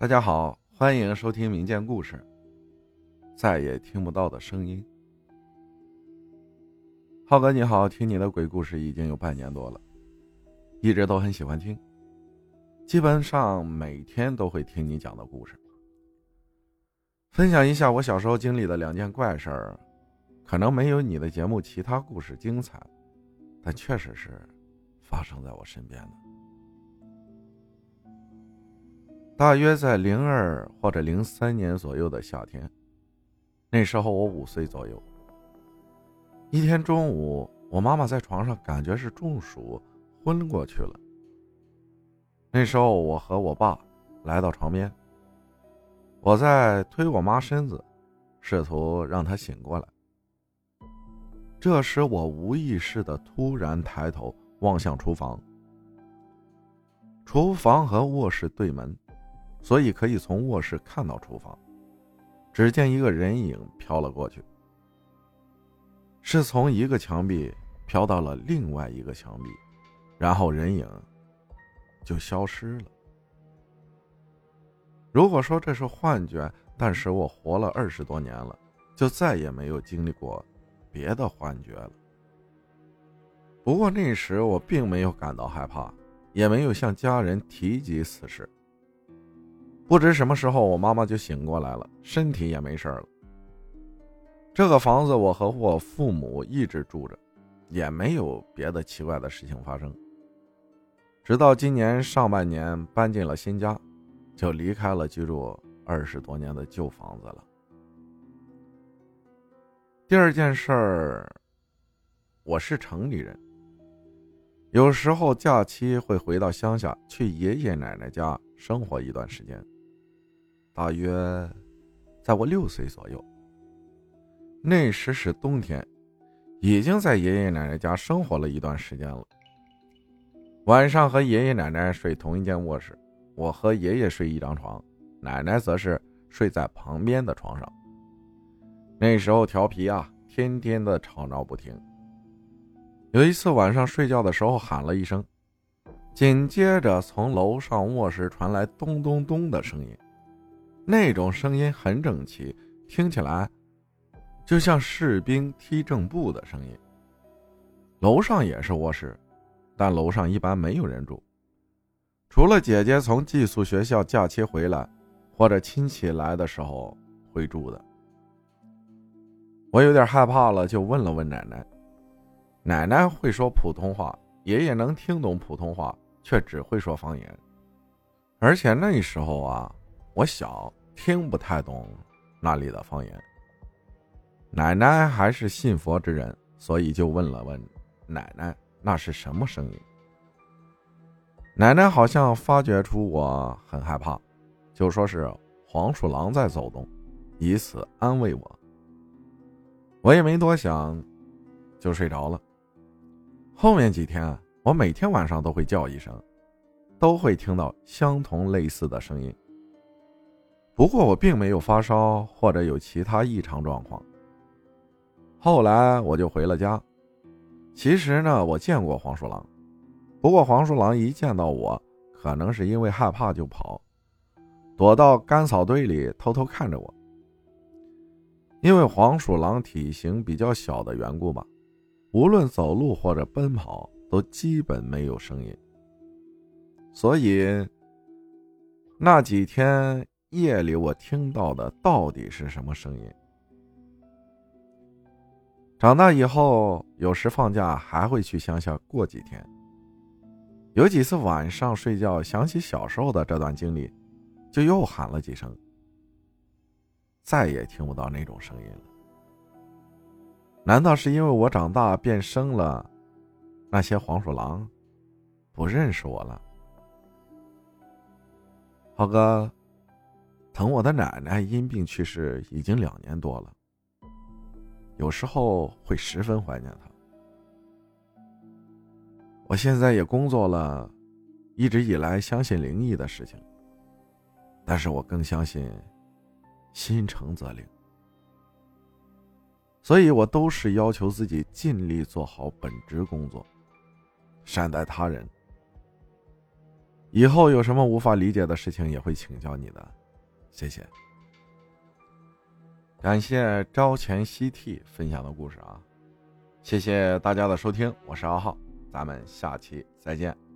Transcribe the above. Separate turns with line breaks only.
大家好，欢迎收听民间故事。再也听不到的声音，浩哥你好，听你的鬼故事已经有半年多了，一直都很喜欢听，基本上每天都会听你讲的故事。分享一下我小时候经历的两件怪事儿，可能没有你的节目其他故事精彩，但确实是发生在我身边的。大约在零二或者零三年左右的夏天，那时候我五岁左右。一天中午，我妈妈在床上感觉是中暑，昏过去了。那时候我和我爸来到床边，我在推我妈身子，试图让她醒过来。这时我无意识的突然抬头望向厨房，厨房和卧室对门。所以可以从卧室看到厨房，只见一个人影飘了过去，是从一个墙壁飘到了另外一个墙壁，然后人影就消失了。如果说这是幻觉，但是我活了二十多年了，就再也没有经历过别的幻觉了。不过那时我并没有感到害怕，也没有向家人提及此事。不知什么时候，我妈妈就醒过来了，身体也没事了。这个房子我和我父母一直住着，也没有别的奇怪的事情发生。直到今年上半年搬进了新家，就离开了居住二十多年的旧房子了。第二件事儿，我是城里人，有时候假期会回到乡下去爷爷奶奶家生活一段时间。大约在我六岁左右，那时是冬天，已经在爷爷奶奶家生活了一段时间了。晚上和爷爷奶奶睡同一间卧室，我和爷爷睡一张床，奶奶则是睡在旁边的床上。那时候调皮啊，天天的吵闹不停。有一次晚上睡觉的时候喊了一声，紧接着从楼上卧室传来咚咚咚的声音。那种声音很整齐，听起来就像士兵踢正步的声音。楼上也是卧室，但楼上一般没有人住，除了姐姐从寄宿学校假期回来，或者亲戚来的时候会住的。我有点害怕了，就问了问奶奶。奶奶会说普通话，爷爷能听懂普通话，却只会说方言。而且那时候啊，我小。听不太懂那里的方言。奶奶还是信佛之人，所以就问了问奶奶那是什么声音。奶奶好像发觉出我很害怕，就说是黄鼠狼在走动，以此安慰我。我也没多想，就睡着了。后面几天，我每天晚上都会叫一声，都会听到相同类似的声音。不过我并没有发烧或者有其他异常状况。后来我就回了家。其实呢，我见过黄鼠狼，不过黄鼠狼一见到我，可能是因为害怕就跑，躲到干草堆里偷偷看着我。因为黄鼠狼体型比较小的缘故吧，无论走路或者奔跑都基本没有声音。所以那几天。夜里我听到的到底是什么声音？长大以后，有时放假还会去乡下过几天。有几次晚上睡觉想起小时候的这段经历，就又喊了几声，再也听不到那种声音了。难道是因为我长大变生了，那些黄鼠狼不认识我了？浩哥。疼我的奶奶因病去世已经两年多了，有时候会十分怀念她。我现在也工作了，一直以来相信灵异的事情，但是我更相信心诚则灵，所以我都是要求自己尽力做好本职工作，善待他人。以后有什么无法理解的事情也会请教你的，谢谢。感谢朝前夕替分享的故事啊，谢谢大家的收听，我是阿浩，咱们下期再见。